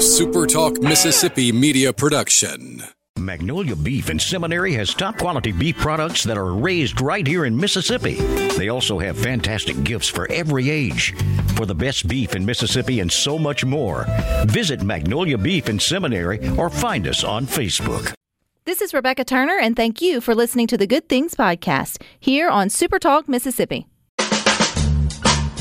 a SuperTalk Mississippi media production. Magnolia Beef and Seminary has top quality beef products that are raised right here in Mississippi. They also have fantastic gifts for every age. For the best beef in Mississippi and so much more, visit Magnolia Beef and Seminary or find us on Facebook. This is Rebecca Turner, and thank you for listening to the Good Things Podcast here on SuperTalk Mississippi.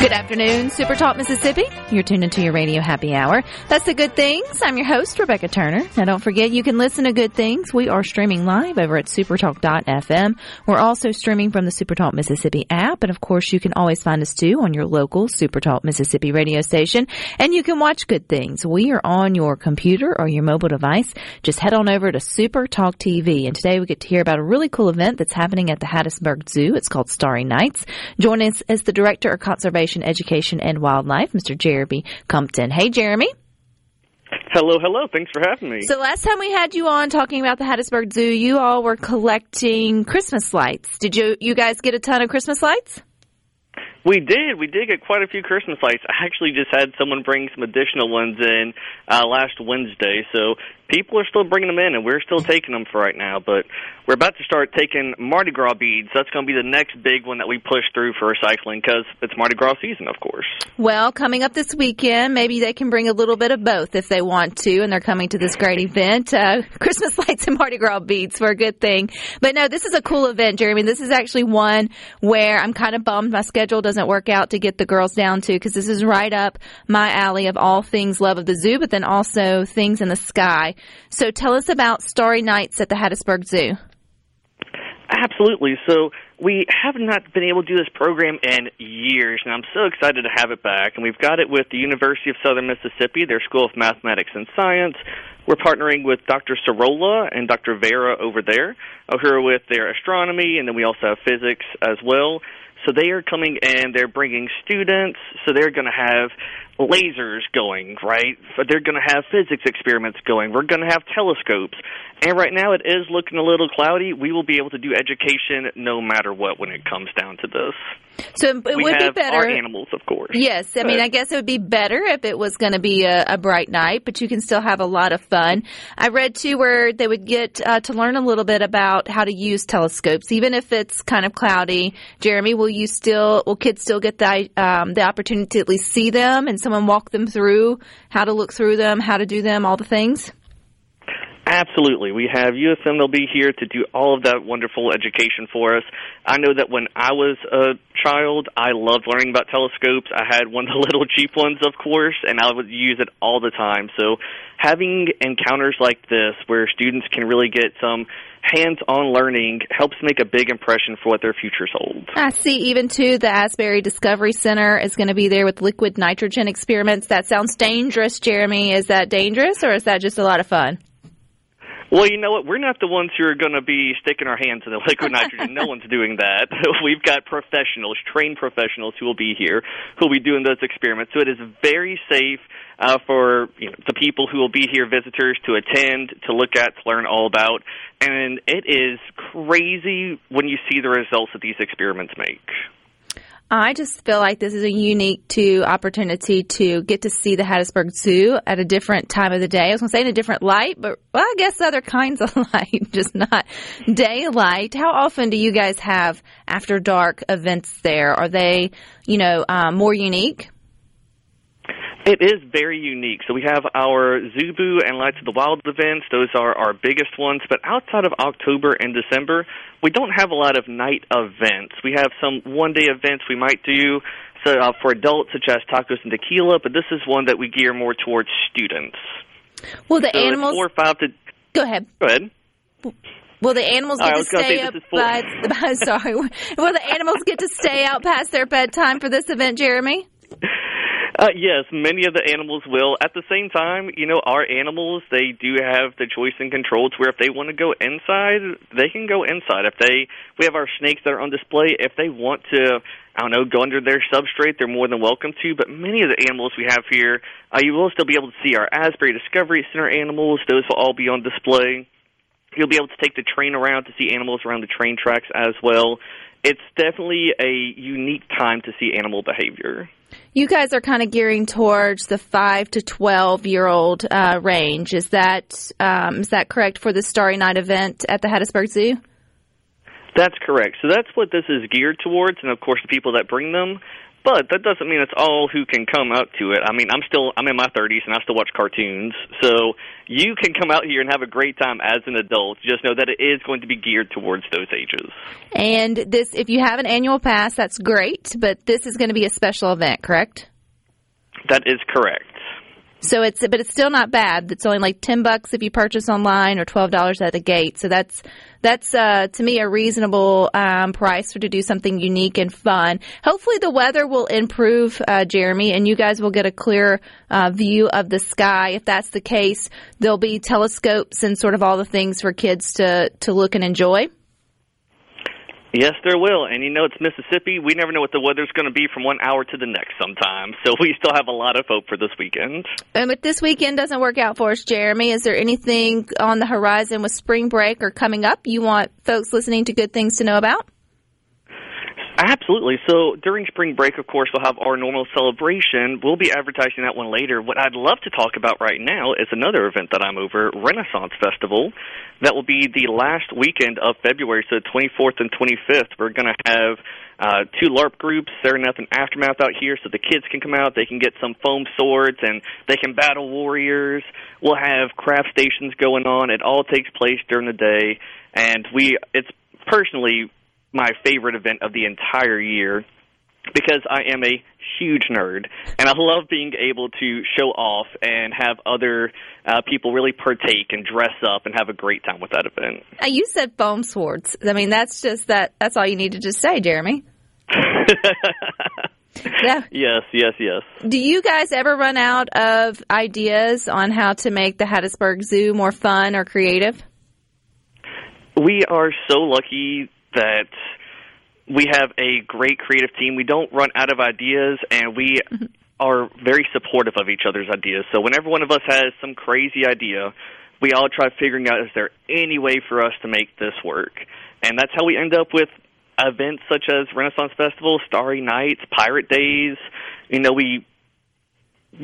Good afternoon, Super Talk Mississippi. You're tuned into your radio happy hour. That's the good things. I'm your host, Rebecca Turner. Now don't forget you can listen to good things. We are streaming live over at supertalk.fm. We're also streaming from the Supertalk Mississippi app. And of course, you can always find us too on your local Supertalk Mississippi radio station. And you can watch good things. We are on your computer or your mobile device. Just head on over to Supertalk TV. And today we get to hear about a really cool event that's happening at the Hattiesburg Zoo. It's called Starry Nights. Join us as the Director of Conservation Education and Wildlife, Mr. Jeremy Cumpton. Hey, Jeremy. Hello, hello. Thanks for having me. So last time we had you on talking about the Hattiesburg Zoo, you all were collecting Christmas lights. Did you you guys get a ton of Christmas lights? we did. We did get quite a few Christmas lights. I actually just had someone bring some additional ones in uh, last Wednesday. So people are still bringing them in, and we're still taking them for right now. But we're about to start taking Mardi Gras beads. That's going to be the next big one that we push through for recycling because it's Mardi Gras season, of course. Well, coming up this weekend, maybe they can bring a little bit of both if they want to, and they're coming to this great event. Uh, Christmas lights and Mardi Gras beads for a good thing. But no, this is a cool event, Jeremy. This is actually one where I'm kind of bummed my schedule doesn't work out to get the girls down to because this is right up my alley of all things love of the zoo, but then also things in the sky. So tell us about Starry Nights at the Hattiesburg Zoo. Absolutely. So we have not been able to do this program in years, and I'm so excited to have it back. And we've got it with the University of Southern Mississippi, their School of Mathematics and Science. We're partnering with Dr. Sorolla and Dr. Vera over there, who are with their astronomy, and then we also have physics as well. So they are coming and they're bringing students, so they're going to have lasers going, right? They're going to have physics experiments going. We're going to have telescopes. And right now it is looking a little cloudy. We will be able to do education no matter what when it comes down to this. So it we would be better. our animals, of course. Yes, I mean, I guess it would be better if it was going to be a, a bright night, but you can still have a lot of fun. I read too where they would get uh, to learn a little bit about how to use telescopes, even if it's kind of cloudy. Jeremy, will you still, will kids still get the um, the opportunity to at least see them and someone walk them through how to look through them, how to do them, all the things? Absolutely. We have USM. They'll be here to do all of that wonderful education for us. I know that when I was a child, I loved learning about telescopes. I had one of the little cheap ones, of course, and I would use it all the time. So having encounters like this where students can really get some hands-on learning helps make a big impression for what their futures hold. I see even too the Asbury Discovery Center is going to be there with liquid nitrogen experiments. That sounds dangerous, Jeremy. Is that dangerous or is that just a lot of fun? Well, you know what? We're not the ones who are going to be sticking our hands in the liquid nitrogen. no one's doing that. We've got professionals, trained professionals, who will be here, who will be doing those experiments. So it is very safe uh, for you know, the people who will be here, visitors, to attend, to look at, to learn all about. And it is crazy when you see the results that these experiments make. I just feel like this is a unique to opportunity to get to see the Hattiesburg Zoo at a different time of the day. I was going to say in a different light, but well, I guess other kinds of light, just not daylight. How often do you guys have after dark events there? Are they, you know, um, more unique? It is very unique. So we have our Zoo Boo and Lights of the Wild events. Those are our biggest ones. But outside of October and December, we don't have a lot of night events. We have some one-day events we might do so, uh, for adults, such as tacos and tequila. But this is one that we gear more towards students. Well, the So animals. four or five to. Go ahead. Go ahead. Will the animals get to gonna stay up for- by? Sorry. Will the animals get to stay out past their bedtime for this event, Jeremy? Uh, yes, many of the animals will. At the same time, you know, our animals, they do have the choice and control to where if they want to go inside, they can go inside. If they, we have our snakes that are on display. If they want to, I don't know, go under their substrate, they're more than welcome to. But many of the animals we have here, uh, you will still be able to see our Asbury Discovery Center animals. Those will all be on display. You'll be able to take the train around to see animals around the train tracks as well. It's definitely a unique time to see animal behavior. You guys are kind of gearing towards the five to twelve year old uh, range. Is that um, is that correct for the Starry Night event at the Hattiesburg Zoo? That's correct. So that's what this is geared towards, and of course the people that bring them. But that doesn't mean it's all who can come out to it. I mean, I'm still I'm in my 30s and I still watch cartoons. So you can come out here and have a great time as an adult. Just know that it is going to be geared towards those ages. And this, if you have an annual pass, that's great. But this is going to be a special event, correct? That is correct. So it's, but it's still not bad. It's only like ten bucks if you purchase online, or twelve dollars at the gate. So that's that's uh, to me a reasonable um, price for to do something unique and fun. Hopefully, the weather will improve, uh, Jeremy, and you guys will get a clear uh, view of the sky. If that's the case, there'll be telescopes and sort of all the things for kids to to look and enjoy. Yes, there will. And you know, it's Mississippi. We never know what the weather's going to be from one hour to the next sometimes. So we still have a lot of hope for this weekend. And if this weekend doesn't work out for us, Jeremy, is there anything on the horizon with spring break or coming up you want folks listening to good things to know about? Absolutely. So during spring break, of course, we'll have our normal celebration. We'll be advertising that one later. What I'd love to talk about right now is another event that I'm over, Renaissance Festival. That will be the last weekend of February, so 24th and 25th. We're going to have uh, two LARP groups, Serenath and Aftermath, out here, so the kids can come out. They can get some foam swords and they can battle warriors. We'll have craft stations going on. It all takes place during the day, and we it's personally my favorite event of the entire year because I am a huge nerd and I love being able to show off and have other uh, people really partake and dress up and have a great time with that event. Uh, you said foam swords. I mean, that's just that. That's all you need to just say, Jeremy. yeah. Yes, yes, yes. Do you guys ever run out of ideas on how to make the Hattiesburg Zoo more fun or creative? We are so lucky that we have a great creative team. We don't run out of ideas, and we mm-hmm. are very supportive of each other's ideas. So whenever one of us has some crazy idea, we all try figuring out is there any way for us to make this work, and that's how we end up with events such as Renaissance Festival, Starry Nights, Pirate Days. You know, we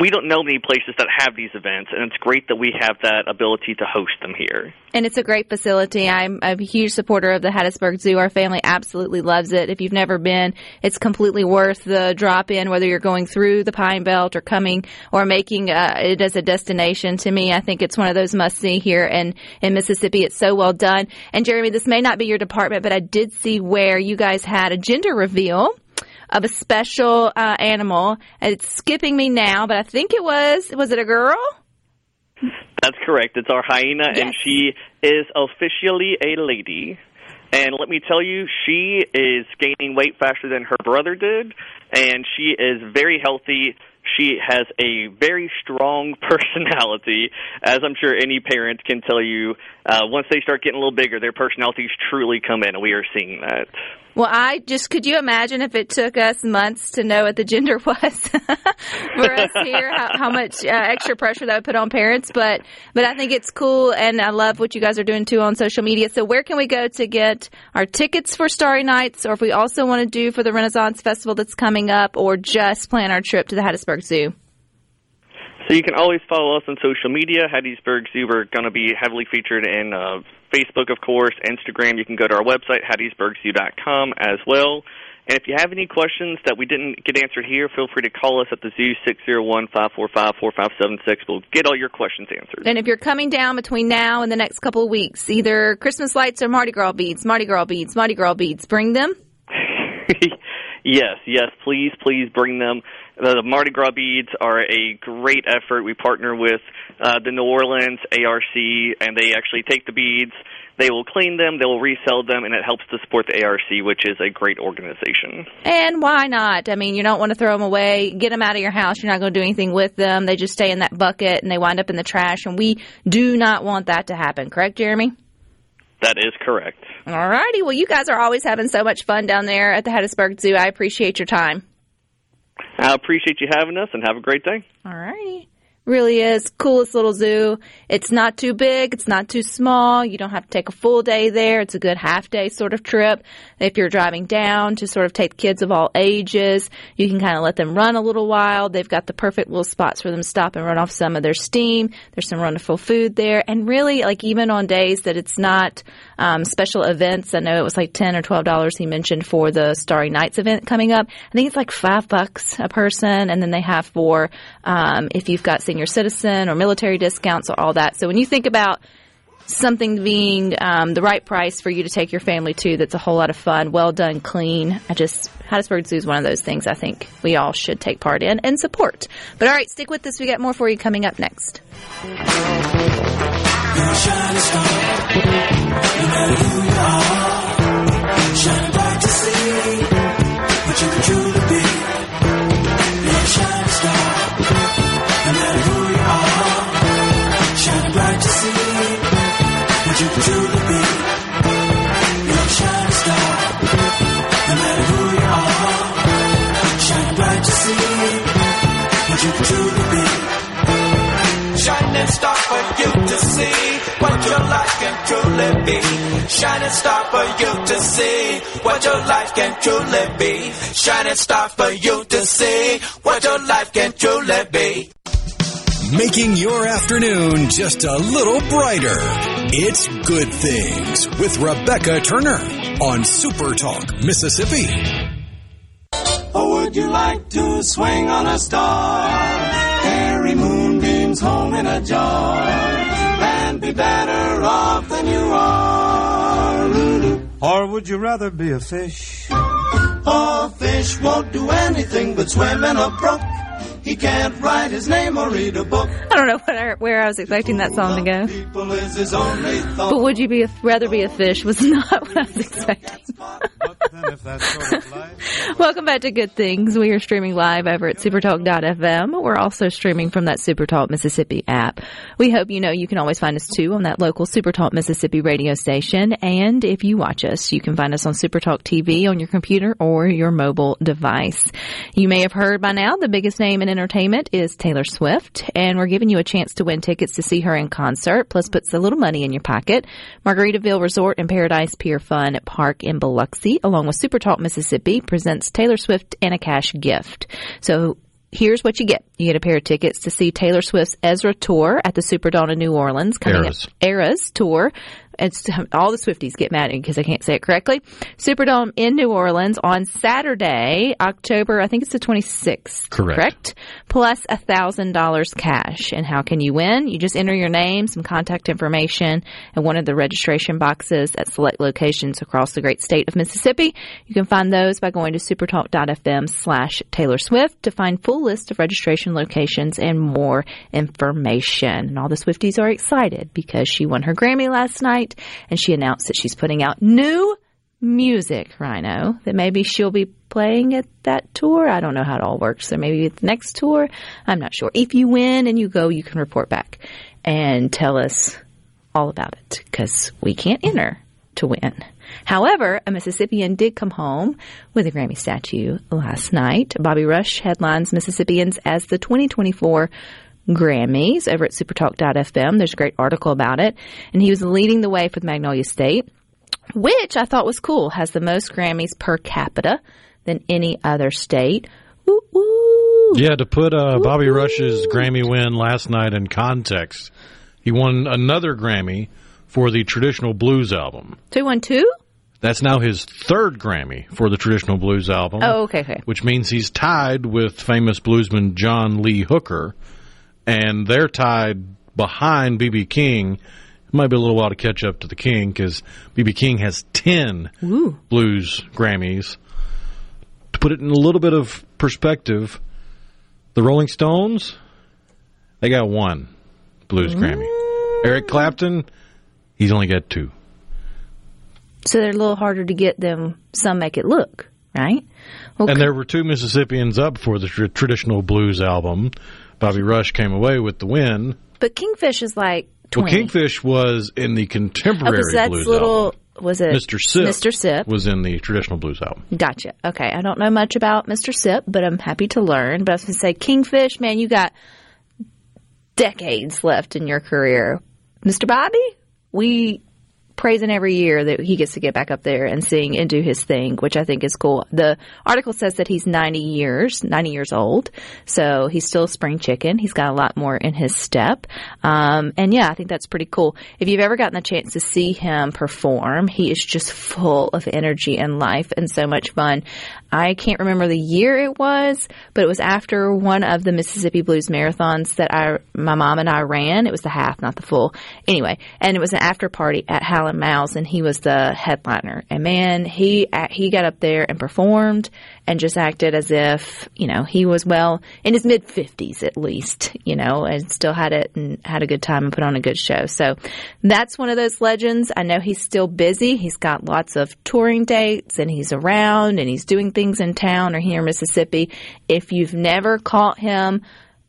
we don't know many places that have these events, and it's great that we have that ability to host them here. And it's a great facility. I'm a huge supporter of the Hattiesburg Zoo. Our family absolutely loves it. If you've never been, it's completely worth the drop in, whether you're going through the Pine Belt or coming or making uh, it as a destination. To me, I think it's one of those must see here in, in Mississippi. It's so well done. And Jeremy, this may not be your department, but I did see where you guys had a gender reveal of a special uh, animal. It's skipping me now, but I think it was was it a girl? That's correct. It's our hyena, yes. and she is officially a lady. And let me tell you, she is gaining weight faster than her brother did, and she is very healthy. She has a very strong personality, as I'm sure any parent can tell you. Uh, once they start getting a little bigger, their personalities truly come in, and we are seeing that. Well, I just could you imagine if it took us months to know what the gender was for us here, how, how much uh, extra pressure that would put on parents. But but I think it's cool, and I love what you guys are doing too on social media. So where can we go to get our tickets for Starry Nights, or if we also want to do for the Renaissance Festival that's coming up, or just plan our trip to the Hattiesburg Zoo? So you can always follow us on social media. Hattiesburg Zoo, we're going to be heavily featured in uh, Facebook, of course, Instagram. You can go to our website, hattiesburgzoo.com as well. And if you have any questions that we didn't get answered here, feel free to call us at the zoo, 601-545-4576. We'll get all your questions answered. And if you're coming down between now and the next couple of weeks, either Christmas lights or Mardi Gras beads, Mardi Gras beads, Mardi Gras beads, bring them. yes, yes, please, please bring them. The Mardi Gras beads are a great effort. We partner with uh, the New Orleans ARC, and they actually take the beads. They will clean them, they will resell them, and it helps to support the ARC, which is a great organization. And why not? I mean, you don't want to throw them away. Get them out of your house. You're not going to do anything with them. They just stay in that bucket and they wind up in the trash. And we do not want that to happen. Correct, Jeremy? That is correct. All righty. Well, you guys are always having so much fun down there at the Hattiesburg Zoo. I appreciate your time. I appreciate you having us, and have a great day. All righty. Really is coolest little zoo. It's not too big. It's not too small. You don't have to take a full day there. It's a good half day sort of trip. If you're driving down to sort of take kids of all ages, you can kind of let them run a little while. They've got the perfect little spots for them to stop and run off some of their steam. There's some wonderful food there. And really, like even on days that it's not um, special events, I know it was like 10 or $12 he mentioned for the Starry Nights event coming up. I think it's like five bucks a person. And then they have for, um, if you've got senior citizen or military discounts or all that. So when you think about something being um, the right price for you to take your family to that's a whole lot of fun, well done, clean. I just, Hattiesburg Zoo is one of those things I think we all should take part in and support. But all right, stick with us. We got more for you coming up next. Shining star for you to see what your life can truly be. Shining star for you to see what your life can truly be. Shining star for you to see what your life can truly be. Making your afternoon just a little brighter. It's Good Things with Rebecca Turner on Super Talk, Mississippi. Or would you like to swing on a star? Carry home in a jar and be better off than you are. Or would you rather be a fish? A fish won't do anything but swim in a brook. He can't write his name or read a book. I don't know where, where I was expecting that song to go. Is his only. But would you be a, rather be a fish was not what I was expecting. But then if that's sort of life, Welcome back to Good Things. We are streaming live over at supertalk.fm. We're also streaming from that Supertalk Mississippi app. We hope you know you can always find us too on that local Supertalk Mississippi radio station. And if you watch us, you can find us on Supertalk TV on your computer or your mobile device. You may have heard by now the biggest name in entertainment is Taylor Swift, and we're giving you a chance to win tickets to see her in concert, plus puts a little money in your pocket. Margaritaville Resort and Paradise Pier Fun Park in Biloxi, along with Supertalk Mississippi, presents Taylor Swift and a cash gift. So here's what you get. You get a pair of tickets to see Taylor Swift's Ezra tour at the Superdome in New Orleans coming Eras. up. Eras tour. It's all the Swifties get mad at me because I can't say it correctly. Superdome in New Orleans on Saturday, October, I think it's the 26th. Correct. Correct? Plus a thousand dollars cash. And how can you win? You just enter your name, some contact information, and one of the registration boxes at select locations across the great state of Mississippi. You can find those by going to supertalk.fm slash Taylor Swift to find full list of registration locations and more information. And all the Swifties are excited because she won her Grammy last night and she announced that she's putting out new music, Rhino, that maybe she'll be playing at that tour. I don't know how it all works. So maybe it's the next tour. I'm not sure. If you win and you go, you can report back and tell us all about it because we can't enter to win. However, a Mississippian did come home with a Grammy statue last night. Bobby Rush headlines Mississippians as the 2024 Grammys over at supertalk.fm. There's a great article about it. And he was leading the way for the Magnolia State, which I thought was cool, has the most Grammys per capita than any other state. Woo, woo. Yeah, to put uh, Bobby Rush's Grammy win last night in context, he won another Grammy for the traditional blues album. 212? That's now his third Grammy for the traditional blues album. Oh, okay, okay. Which means he's tied with famous bluesman John Lee Hooker, and they're tied behind B.B. King. It might be a little while to catch up to the King because B.B. King has 10 blues Grammys. To put it in a little bit of perspective, The Rolling Stones, they got one blues mm. Grammy. Eric Clapton, he's only got two. So they're a little harder to get than some make it look, right? Well, And there were two Mississippians up for the tr- traditional blues album. Bobby Rush came away with the win. but Kingfish is like Well, Kingfish was in the contemporary that's blues little. album. Was it Mr. Sipp, Mr. Sipp. was in the traditional blues album. Gotcha. Okay. I don't know much about Mr. Sipp, but I'm happy to learn. But I was going to say, Kingfish, man, you got decades left in your career. Mr. Bobby, we praise him every year that he gets to get back up there and sing and do his thing, which I think is cool. The article says that he's 90 years, 90 years old. So he's still a spring chicken. He's got a lot more in his step. Um, and yeah, I think that's pretty cool. If you've ever gotten the chance to see him perform, he is just full of energy and life and so much fun. I can't remember the year it was, but it was after one of the Mississippi Blues marathons that I, my mom and I ran. It was the half, not the full. Anyway, and it was an after party at Hal and Mal's, and he was the headliner. And man, he he got up there and performed and just acted as if you know he was well in his mid fifties at least, you know, and still had it and had a good time and put on a good show. So that's one of those legends. I know he's still busy. He's got lots of touring dates and he's around and he's doing things in town or here in Mississippi. If you've never caught him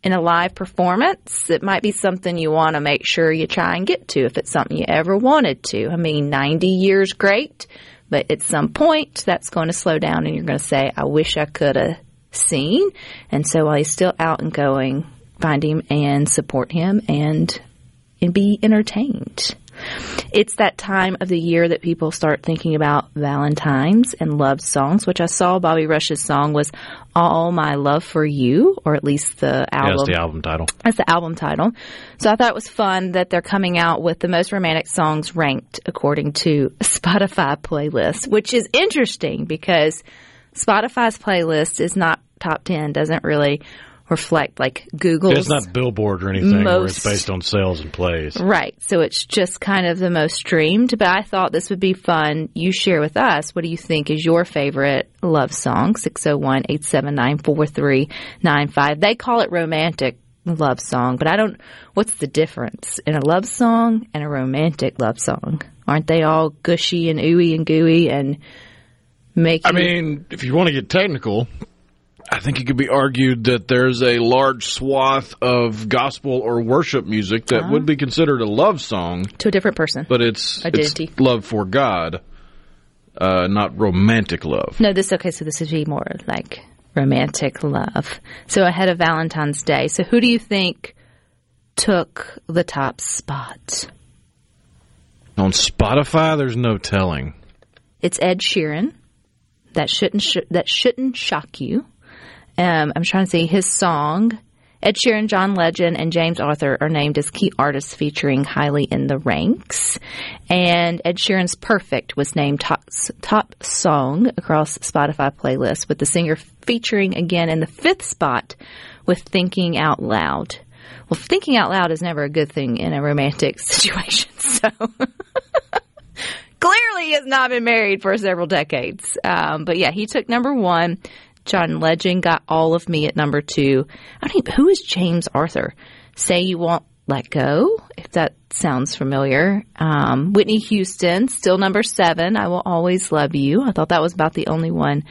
in a live performance, it might be something you want to make sure you try and get to if it's something you ever wanted to. I mean, 90 years, great, but at some point that's going to slow down and you're going to say, I wish I could have seen. And so while he's still out and going, find him and support him and, and be entertained. It's that time of the year that people start thinking about Valentine's and love songs, which I saw Bobby Rush's song was All My Love for You, or at least the Yeah, album. that's the album title. That's the album title. So I thought it was fun that they're coming out with the most romantic songs ranked according to Spotify playlist, which is interesting because Spotify's playlist is not top 10, doesn't really reflect like Google. It's not Billboard or anything where it's Most- based on sales and plays. Right. So it's just kind of the most streamed, but I thought this would be fun. You share with us. What do you think is your favorite love song? 601-879-4395. They call it romantic love song, but I don't, what's the difference in a love song and a romantic love song? Aren't they all gushy and ooey and gooey and make I mean, if you want to get technical, I think it could be argued that there's a large swath of gospel or worship music that would be considered a love song, to a different person. but it's, Identity. it's love for God, uh, not romantic love. No, this okay. So this would be more like romantic love. So ahead of Valentine's Day. So who do you think took the top spot? On Spotify, there's no telling. It's Ed Sheeran. That shouldn't sh- that shouldn't shock you. Um, I'm trying to see his song. Ed Sheeran, John Legend, and James Arthur are named as key artists featuring highly in the ranks. And Ed Sheeran's Perfect was named top, top song across Spotify playlists, with the singer featuring again in the fifth spot with Thinking Out Loud. Well, thinking out loud is never a good thing in a romantic situation. So clearly has not been married for several decades. Um, but yeah, he took number one. John Legend got all of me at number two. I don't who is James Arthur? Say you won't let go, if that sounds familiar. Um, Whitney Houston, still number seven. I will always love you. I thought that was about the only one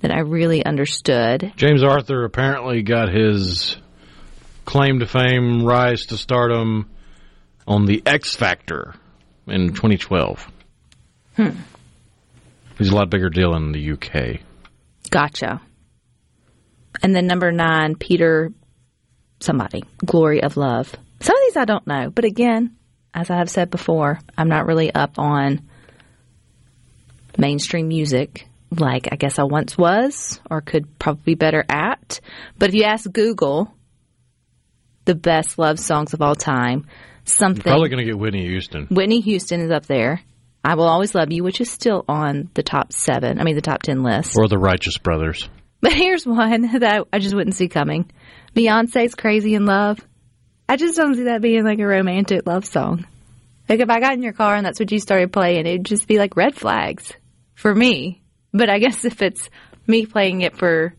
that I really understood. James Arthur apparently got his claim to fame, rise to stardom on the X Factor in 2012. Hmm. He's a lot bigger deal in the UK. Gotcha. And then number nine, Peter somebody, Glory of Love. Some of these I don't know, but again, as I have said before, I'm not really up on mainstream music like I guess I once was or could probably be better at. But if you ask Google the best love songs of all time, something Probably going to get Whitney Houston. Whitney Houston is up there. I Will Always Love You, which is still on the top seven, I mean the top ten list. Or the Righteous Brothers. But here's one that I just wouldn't see coming. Beyonce's Crazy in Love. I just don't see that being like a romantic love song. Like if I got in your car and that's what you started playing, it'd just be like red flags for me. But I guess if it's me playing it for,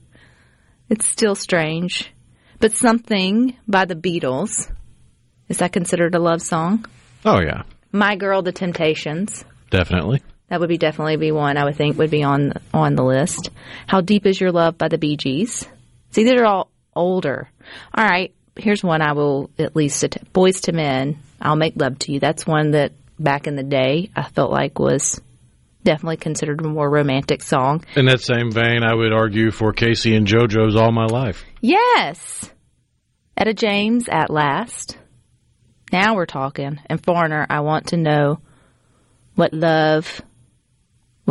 it's still strange. But something by the Beatles. Is that considered a love song? Oh yeah, My Girl, The Temptations. definitely. That would be definitely be one I would think would be on on the list. How Deep Is Your Love by the Bee Gees. See, these are all older. All right, here's one I will at least att- Boyz II Men. I'll make love to you. That's one that back in the day I felt like was definitely considered a more romantic song. In that same vein, I would argue for K-Ci and JoJo's "All My Life." Yes, Etta James at last. Now we're talking. And Foreigner, I want to know what love.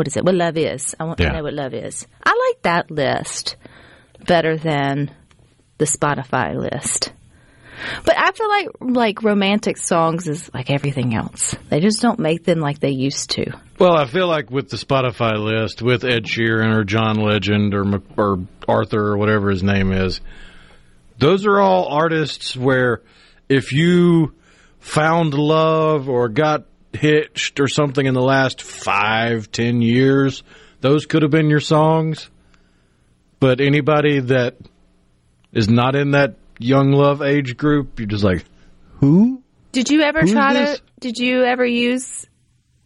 What is it? What love is? I want Yeah. to know what love is. I like that list better than the Spotify list. But I feel like like romantic songs is like everything else. They just don't make them like they used to. Well, I feel like with the Spotify list, with Ed Sheeran or John Legend or or Arthur or whatever his name is, those are all artists where if you found love or got hitched or something in the last five, ten years, those could have been your songs. But anybody that is not in that young love age group, you're just like, who? Did you ever Who's try this? to? Did you ever use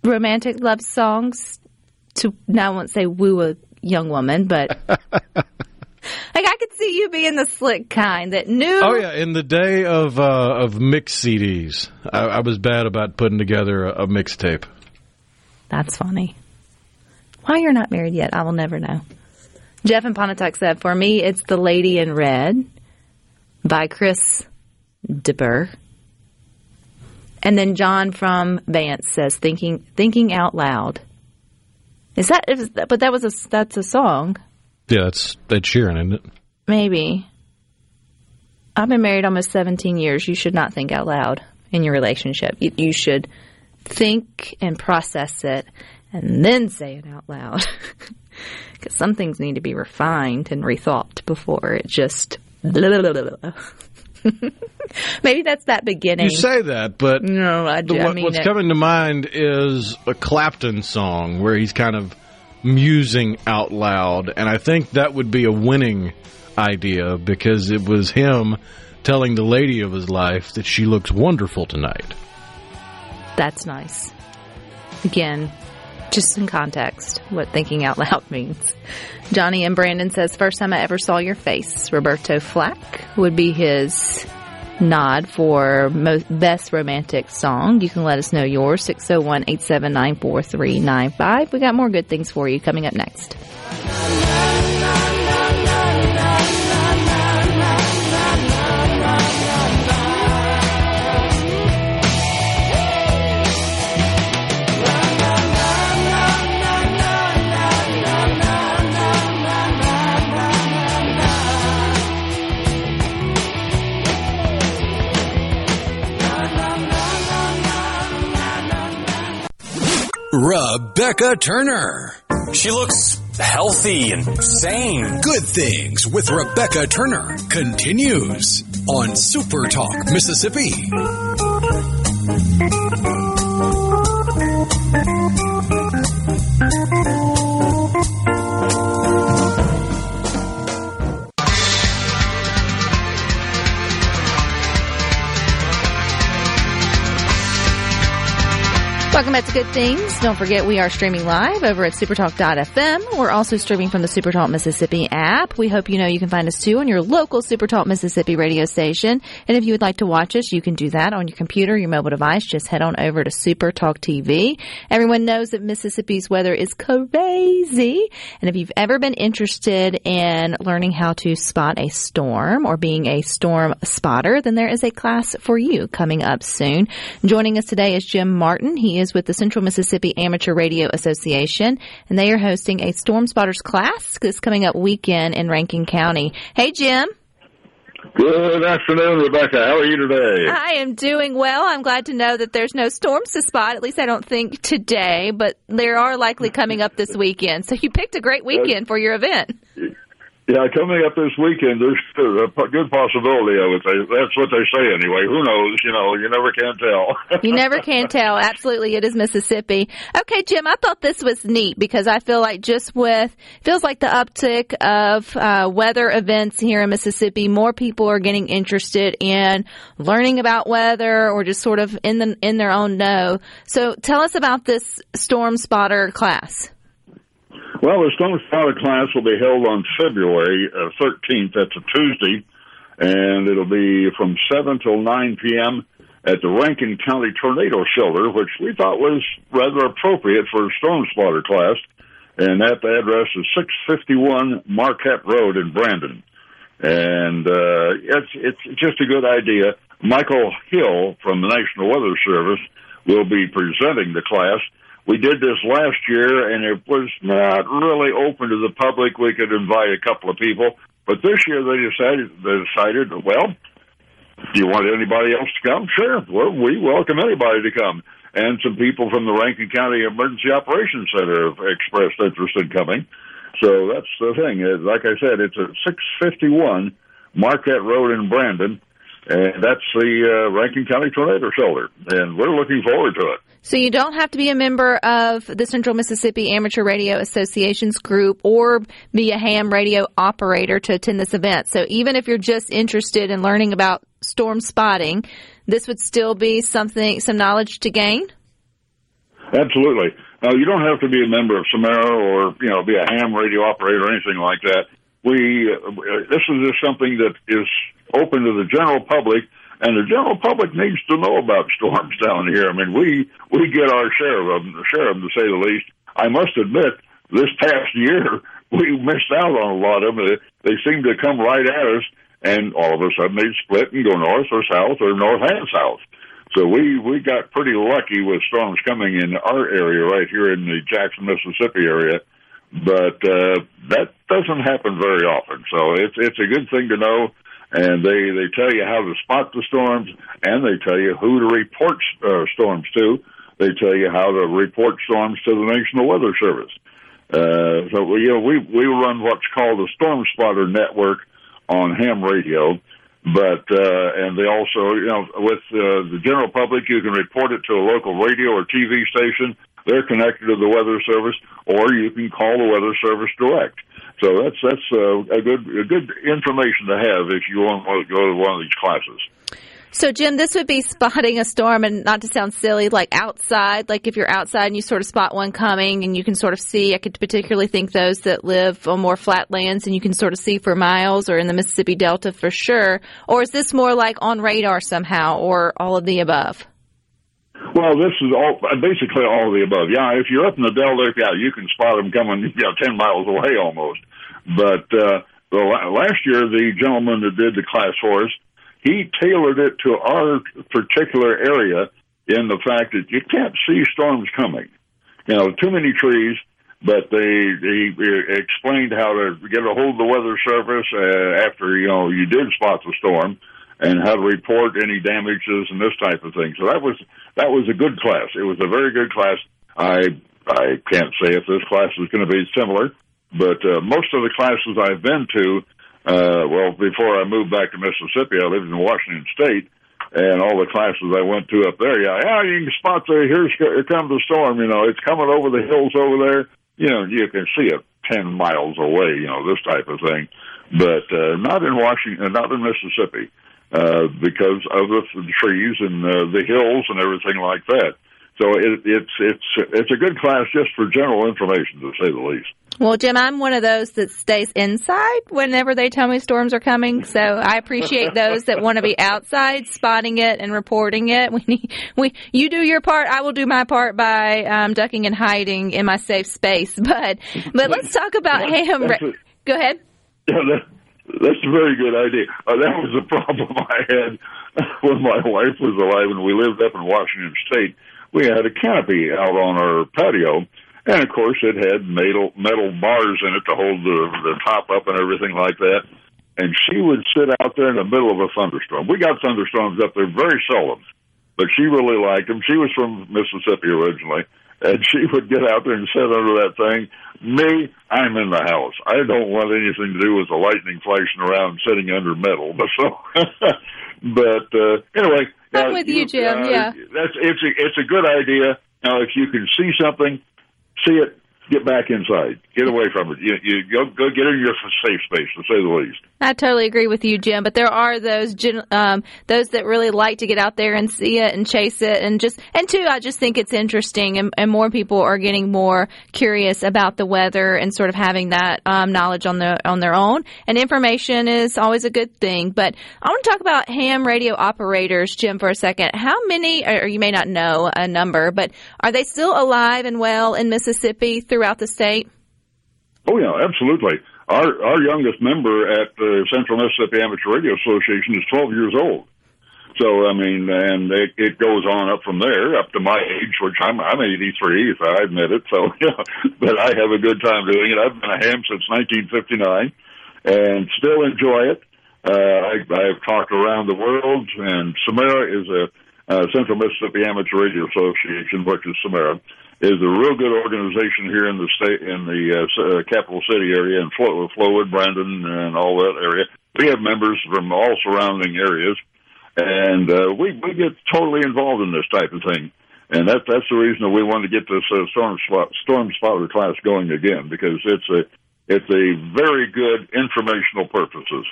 romantic love songs to? Now I won't say woo a young woman, but like I could see you being the slick kind that knew. Oh yeah, in the day of uh, of mix CDs, I, I was bad about putting together a, a mixtape. That's funny. Why you're not married yet, I will never know. Jeff and Pontotoc said, for me, it's The Lady in Red by Chris de Burgh. And then John from Vance says, thinking, thinking out loud. Is that, is, but that was a, that's a song. Yeah, that's Ed Sheeran, isn't it? Maybe. I've been married almost 17 years. You should not think out loud in your relationship. You, you should think and process it and then say it out loud. Because some things need to be refined and rethought before it just. Maybe that's that beginning. You say that, but no, I, do- I mean what's it. coming to mind is a Clapton song where he's kind of musing out loud, and I think that would be a winning idea because it was him telling the lady of his life that she looks wonderful tonight. That's nice. Again, just some context what thinking out loud means. Johnny and Brandon says, First time I ever saw your face. Roberta Flack would be his nod for most, best romantic song. You can let us know yours, 601 879 4395. We got more good things for you coming up next. Rebecca Turner. She looks healthy and sane. Good Things with Rebecca Turner continues on Super Talk, Mississippi. Welcome back to Good Things. Don't forget we are streaming live over at supertalk.fm. We're also streaming from the Supertalk Mississippi app. We hope you know you can find us too on your local Supertalk Mississippi radio station. And if you would like to watch us, you can do that on your computer, your mobile device. Just head on over to Supertalk TV. Everyone knows that Mississippi's weather is crazy. And if you've ever been interested in learning how to spot a storm or being a storm spotter, then there is a class for you coming up soon. Joining us today is Jim Martin. He is with the Central Mississippi Amateur Radio Association, and they are hosting a Storm Spotters class this coming up weekend in Rankin County. Hey, Jim. Good afternoon, Rebecca. How are you today? I am doing well. I'm glad to know that there's no storms to spot. At least I don't think today, but there are likely coming up this weekend. So you picked a great weekend for your event. Yeah, coming up this weekend, there's a good possibility of it. They, that's what they say anyway. Who knows? You know, you never can tell. You never can tell. Absolutely, it is Mississippi. Okay, Jim, I thought this was neat because I feel like just with feels like the uptick of uh, weather events here in Mississippi, more people are getting interested in learning about weather or just sort of in the in their own know. So, tell us about this storm spotter class. Well, the Storm Spotter class will be held on February uh, 13th. That's a Tuesday, and it'll be from 7 till 9 p.m. at the Rankin County Tornado Shelter, which we thought was rather appropriate for a storm spotter class. And that address is 651 Marquette Road in Brandon. And uh, it's it's just a good idea. Michael Hill from the National Weather Service will be presenting the class. We did this last year, and it was not really open to the public. We could invite a couple of people, but this year they decided they decided, well, do you want anybody else to come? Sure. Well, we welcome anybody to come. And some people from the Rankin County Emergency Operations Center have expressed interest in coming. So that's the thing. Uh, Like I said, it's at 651 Marquette Road in Brandon, and that's the uh, Rankin County Tornado Shelter. And we're looking forward to it. So you don't have to be a member of the Central Mississippi Amateur Radio Association's group or be a ham radio operator to attend this event. So even if you're just interested in learning about storm spotting, this would still be something, some knowledge to gain. Absolutely. Now, you don't have to be a member of CMARA or you know be a ham radio operator or anything like that. We uh, this is just something that is open to the general public, and the general public needs to know about storms down here. I mean, we we get our share of them, share of them to say the least. I must admit, this past year we missed out on a lot of them. They, seem to come right at us, and all of a sudden they split and go north or south or north and south. So we we got pretty lucky with storms coming in our area right here in the Jackson, Mississippi area, but uh, that doesn't happen very often. So it's it's a good thing to know, and they they tell you how to spot the storms, and they tell you who to report uh, storms to. They tell you how to report storms to the National Weather Service. Uh, so we, you know we we run what's called the Storm Spotter Network on ham radio but uh, and they also you know with uh, the general public you can report it to a local radio or TV station they're connected to the weather service or you can call the weather service direct so that's that's uh, a good a good information to have if you want to go to one of these classes So, Jim, this would be spotting a storm, and not to sound silly, like outside. Like if you're outside and you sort of spot one coming, and you can sort of see. I could particularly think those that live on more flat lands, and you can sort of see for miles, or in the Mississippi Delta for sure. Or is this more like on radar somehow, or all of the above? Well, this is all basically all of the above. Yeah, if you're up in the Delta, yeah, you can spot them coming, you know, ten miles away almost. But uh, the last year, the gentleman that did the class us, he tailored it to our particular area in the fact that you can't see storms coming. You know, too many trees. But they he explained how to get a hold of the weather service uh, after you know you did spot the storm, and how to report any damages and this type of thing. So that was that was a good class. It was a very good class. I I can't say if this class is going to be similar, but uh, most of the classes I've been to, uh, well, before I moved back to Mississippi, I lived in Washington State, and all the classes I went to up there, yeah, yeah, you can spot the here's here comes the storm. You know, it's coming over the hills over there. You know, you can see it ten miles away. You know, this type of thing, but uh, not in Washington, not in Mississippi uh, because of the, the trees and uh, the hills and everything like that. So it, it's it's it's a good class just for general information, to say the least. Well, Jim, I'm one of those that stays inside whenever they tell me storms are coming. So I appreciate those that want to be outside, spotting it and reporting it. We need, we, you do your part. I will do my part by um, ducking and hiding in my safe space. But, but let's talk about ham. That's Ra- it. Go ahead. Yeah, that, that's a very good idea. Uh, that was the problem I had when my wife was alive and we lived up in Washington State. We had a canopy out on our patio, and of course it had metal metal bars in it to hold the the top up and everything like that. And she would sit out there in the middle of a thunderstorm. We got thunderstorms up there very seldom, but she really liked them. She was from Mississippi originally, and she would get out there and sit under that thing. Me, I'm in the house. I don't want anything to do with the lightning flashing around sitting under metal. But so, but uh, anyway, I'm uh, with you, Jim. uh, yeah. that's it's a it's a good idea. Now, if you can see something, see it, get back inside, get away from it. You, you go go get in your safe space, to say the least. I totally agree with you, Jim. But there are those um, those that really like to get out there and see it and chase it, and just and two, I just think it's interesting, and, and more people are getting more curious about the weather and sort of having that um, knowledge on their on their own. And information is always a good thing. But I want to talk about ham radio operators, Jim, for a second. How many, or you may not know a number, but are they still alive and well in Mississippi throughout the state? Oh yeah, absolutely. Our our youngest member at the Central Mississippi Amateur Radio Association is 12 years old. So I mean, and it, it goes on up from there up to my age, which I'm I'm 83, if I admit it. So yeah, but I have a good time doing it. I've been a ham since 1959, and still enjoy it. Uh, I, I've talked around the world, and CMARA is a uh, Central Mississippi Amateur Radio Association, which is CMARA, is a real good organization here in the state, in the uh, uh, capital city area, Flo- Flowood, Brandon, and all that area. We have members from all surrounding areas, and uh, we we get totally involved in this type of thing. And that that's the reason that we want to get this uh, storm spot, storm spotter class going again because it's a it's a very good informational purposes.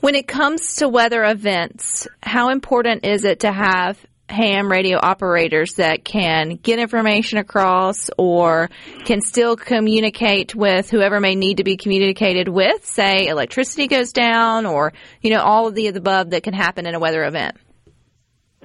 When it comes to weather events, how important is it to have ham radio operators that can get information across or can still communicate with whoever may need to be communicated with, say electricity goes down or, you know, all of the above that can happen in a weather event?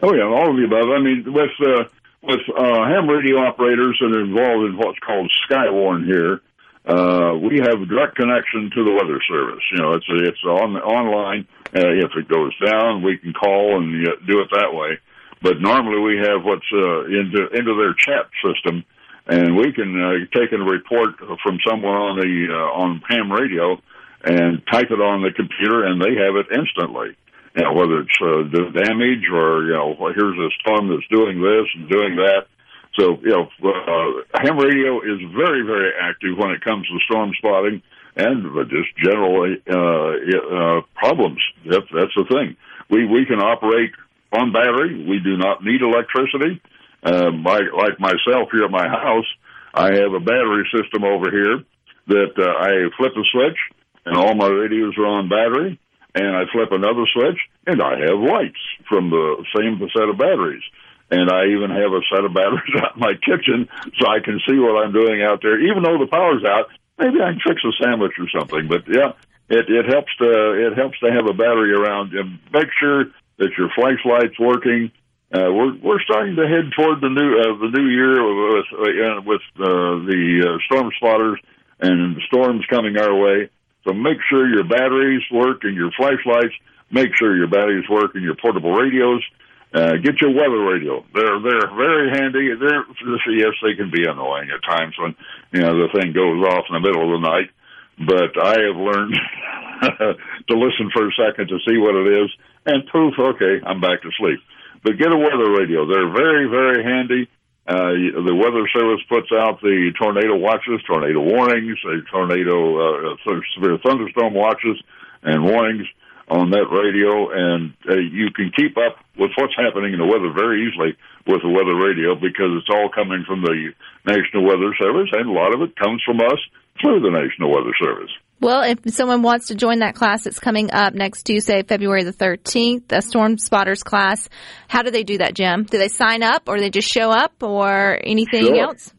Oh yeah, all of the above. I mean, with uh, with uh, ham radio operators that are involved in what's called Skywarn here, uh, we have direct connection to the weather service. You know, it's it's on online. Uh, if it goes down, we can call and uh, do it that way. But normally we have what's uh, into into their chat system, and we can uh, take a report from someone on the uh, on ham radio and type it on the computer, and they have it instantly you know, whether it's uh, the damage or, you know, here's a storm that's doing this and doing that. So, you know, uh, ham radio is very, very active when it comes to storm spotting and just generally uh, uh, problems. That's the thing. We, we can operate on battery. We do not need electricity. Uh, my, like myself here at my house, I have a battery system over here that uh, I flip a switch and all my radios are on battery and I flip another switch, and I have lights from the same set of batteries. And I even have a set of batteries out in my kitchen so I can see what I'm doing out there. Even though the power's out, maybe I can fix a sandwich or something. But yeah, it, it helps to it helps to have a battery around and make sure that your flashlight's working. Uh, we're we're starting to head toward the new uh, the new year with uh, with uh, the uh, storm spotters and storms coming our way. So make sure your batteries work and your flashlights. Make sure your batteries work and your portable radios. Uh, get your weather radio. They're they're very handy. They're yes, they can be annoying at times when you know the thing goes off in the middle of the night. But I have learned to listen for a second to see what it is, and poof, okay, I'm back to sleep. But get a weather radio. They're very very handy. Uh, the Weather Service puts out the tornado watches, tornado warnings, the tornado uh, severe thunderstorm watches and warnings on that radio, and uh, you can keep up with what's happening in the weather very easily with the weather radio because it's all coming from the National Weather Service, and a lot of it comes from us through the National Weather Service. Well, if someone wants to join that class that's coming up next Tuesday, February the 13th, the Storm Spotters class, how do they do that, Jim? Do they sign up or they just show up or anything Sure. else?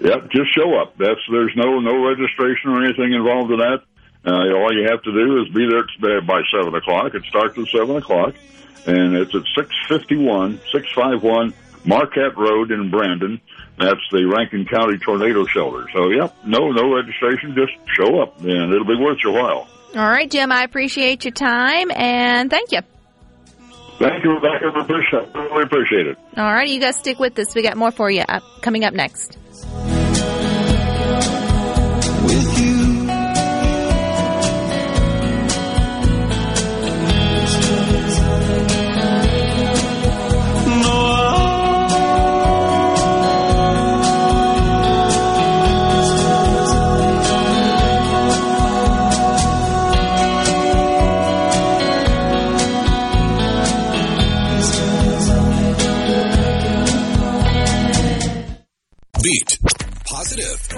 Yep, just show up. That's there's no no registration or anything involved in that. Uh, all you have to do is be there by seven o'clock. It starts at seven o'clock, and it's at six fifty one, six five one Marquette Road in Brandon. That's the Rankin County Tornado Shelter. So, yep, no no registration. Just show up, and it'll be worth your while. All right, Jim, I appreciate your time and thank you. Thank you, Rebecca. I appreciate, really appreciate it. All right, you guys stick with us. We got more for you up, coming up next.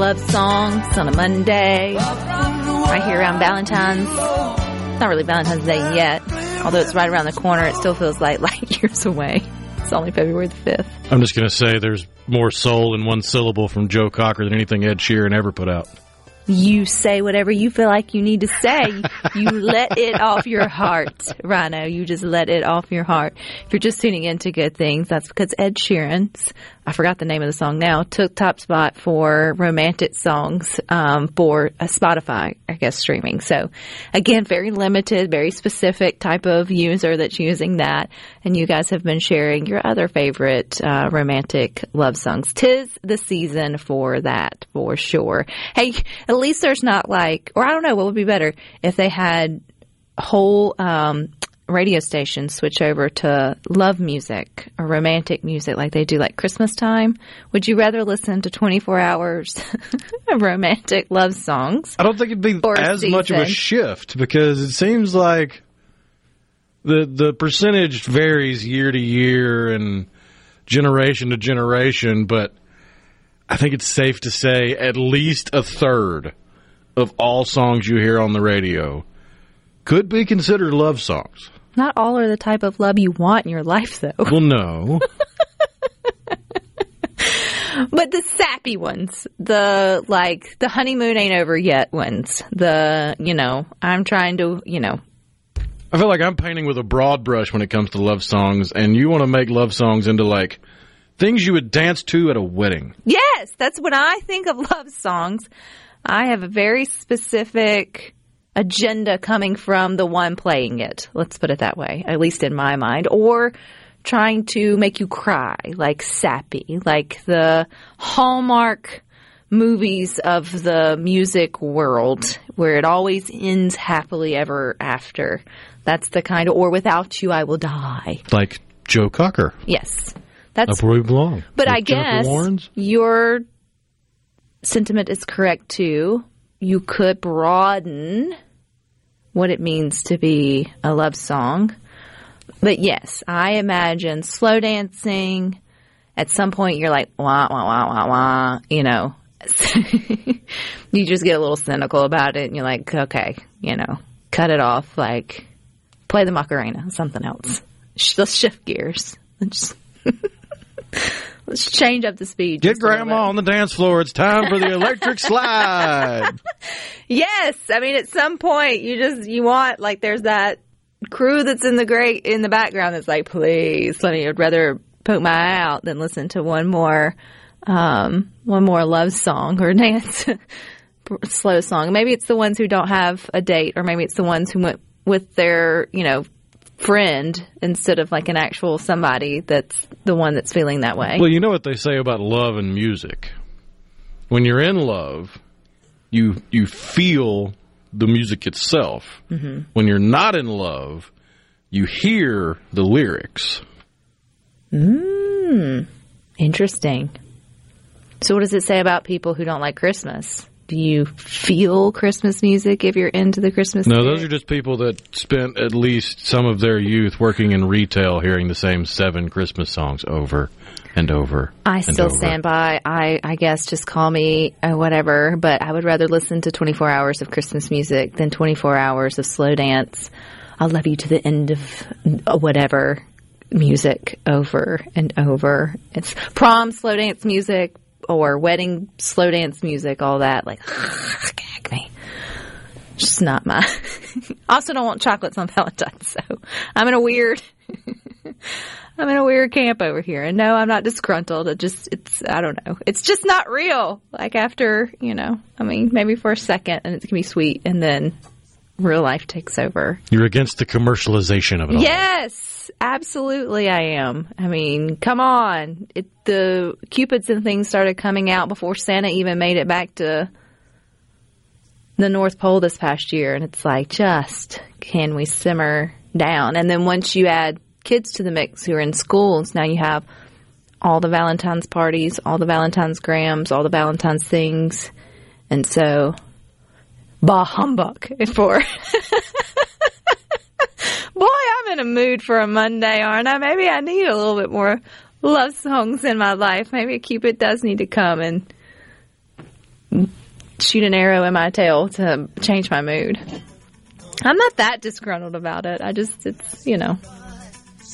love songs on a Monday. Right here around Valentine's. It's not really Valentine's Day yet. Although it's right around the corner, it still feels like light years away. It's only February the 5th. I'm just going to say there's more soul in one syllable from Joe Cocker than anything Ed Sheeran ever put out. You say whatever you feel like you need to say. you let it off your heart, Rhino. You just let it off your heart. If you're just tuning into good things, that's because Ed Sheeran's, I forgot the name of the song now, took top spot for romantic songs um, for a Spotify, I guess, streaming. So, again, very limited, very specific type of user that's using that. And you guys have been sharing your other favorite uh, romantic love songs. Tis the season for that, for sure. Hey, at least there's not like, or I don't know, what would be better if they had whole um, radio stations switch over to love music or romantic music like they do like Christmas time? Would you rather listen to 24 hours of romantic love songs? I don't think it'd be as much of a shift because it seems like the the percentage varies year to year and generation to generation, but I think it's safe to say at least a third of all songs you hear on the radio could be considered love songs. Not all are the type of love you want in your life, though. Well, no. But the sappy ones, the like the honeymoon ain't over yet ones, the you know I'm trying to you know I feel like I'm painting with a broad brush when it comes to love songs, and you want to make love songs into like things you would dance to at a wedding. yes, that's when I think of love songs. I have a very specific agenda coming from the one playing it. Let's put it that way, at least in my mind, or trying to make you cry, like sappy, like the Hallmark movies of the music world where it always ends happily ever after. That's the kind of, or without you, I will die. Like Joe Cocker. Yes. That's, Up where we belong. but I Jennifer guess your sentiment is correct too. You could broaden what it means to be a love song. But yes, I imagine slow dancing. At some point, you're like, wah, wah, wah, wah, wah, you know. you just get a little cynical about it and you're like, okay, you know, cut it off. Like, play the Macarena, something else. Let's shift gears. let's change up the speed. Get just a little grandma on the dance floor. It's time for the electric slide. Yes, I mean at some point you just you want like there's that crew that's in the great in the background that's like please let me I'd rather poke my eye out than listen to one more um one more love song or dance slow song. Maybe it's the ones who don't have a date or maybe it's the ones who went with their, you know, friend instead of like an actual somebody that's the one that's feeling that way. well, you know what they say about love and music. When you're in love, you you feel the music itself. Mm-hmm. When you're not in love, you hear the lyrics. Mm, interesting. So, what does it say about people who don't like Christmas? Do you feel Christmas music if you're into the Christmas? No, spirit? those are just people that spent at least some of their youth working in retail, hearing the same seven Christmas songs over and over. I and still over. stand by. I, I guess just call me uh, whatever, but I would rather listen to 24 hours of Christmas music than 24 hours of slow dance. I'll love you to the end of uh, whatever music over and over. It's prom slow dance music or wedding slow dance music, all that. Like, gag me. Just not my. also, don't want chocolates on Valentine's, so I'm in a weird. I'm in a weird camp over here. And no, I'm not disgruntled. It just, it's, I don't know. It's just not real. Like after, you know, I mean, maybe for a second and it's going to be sweet and then real life takes over. You're against the commercialization of it all. Yes, absolutely, I am. I mean, come on. It, the Cupids and things started coming out before Santa even made it back to the North Pole this past year, and it's like, just can we simmer down? And then once you add kids to the mix who are in schools, now you have all the Valentine's parties, all the Valentine's grams, all the Valentine's things, and so bah humbug for. Boy, I'm in a mood for a Monday, aren't I? Maybe I need a little bit more love songs in my life. Maybe Cupid does need to come and shoot an arrow in my tail to change my mood. I'm not that disgruntled about it. I just, it's, you know.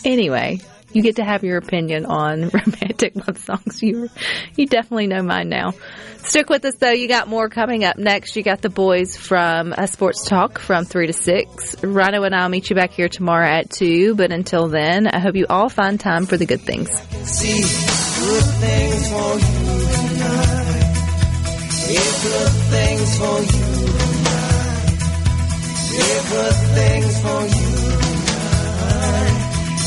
Anyway, you get to have your opinion on romantic love songs. You you definitely know mine now. Stick with us though. You got more coming up next. You got the boys from uh, Sports Talk from three to six. Rhino and I'll meet you back here tomorrow at two. But until then, I hope you all find time for the good things. See good things for you good things for you good things for you.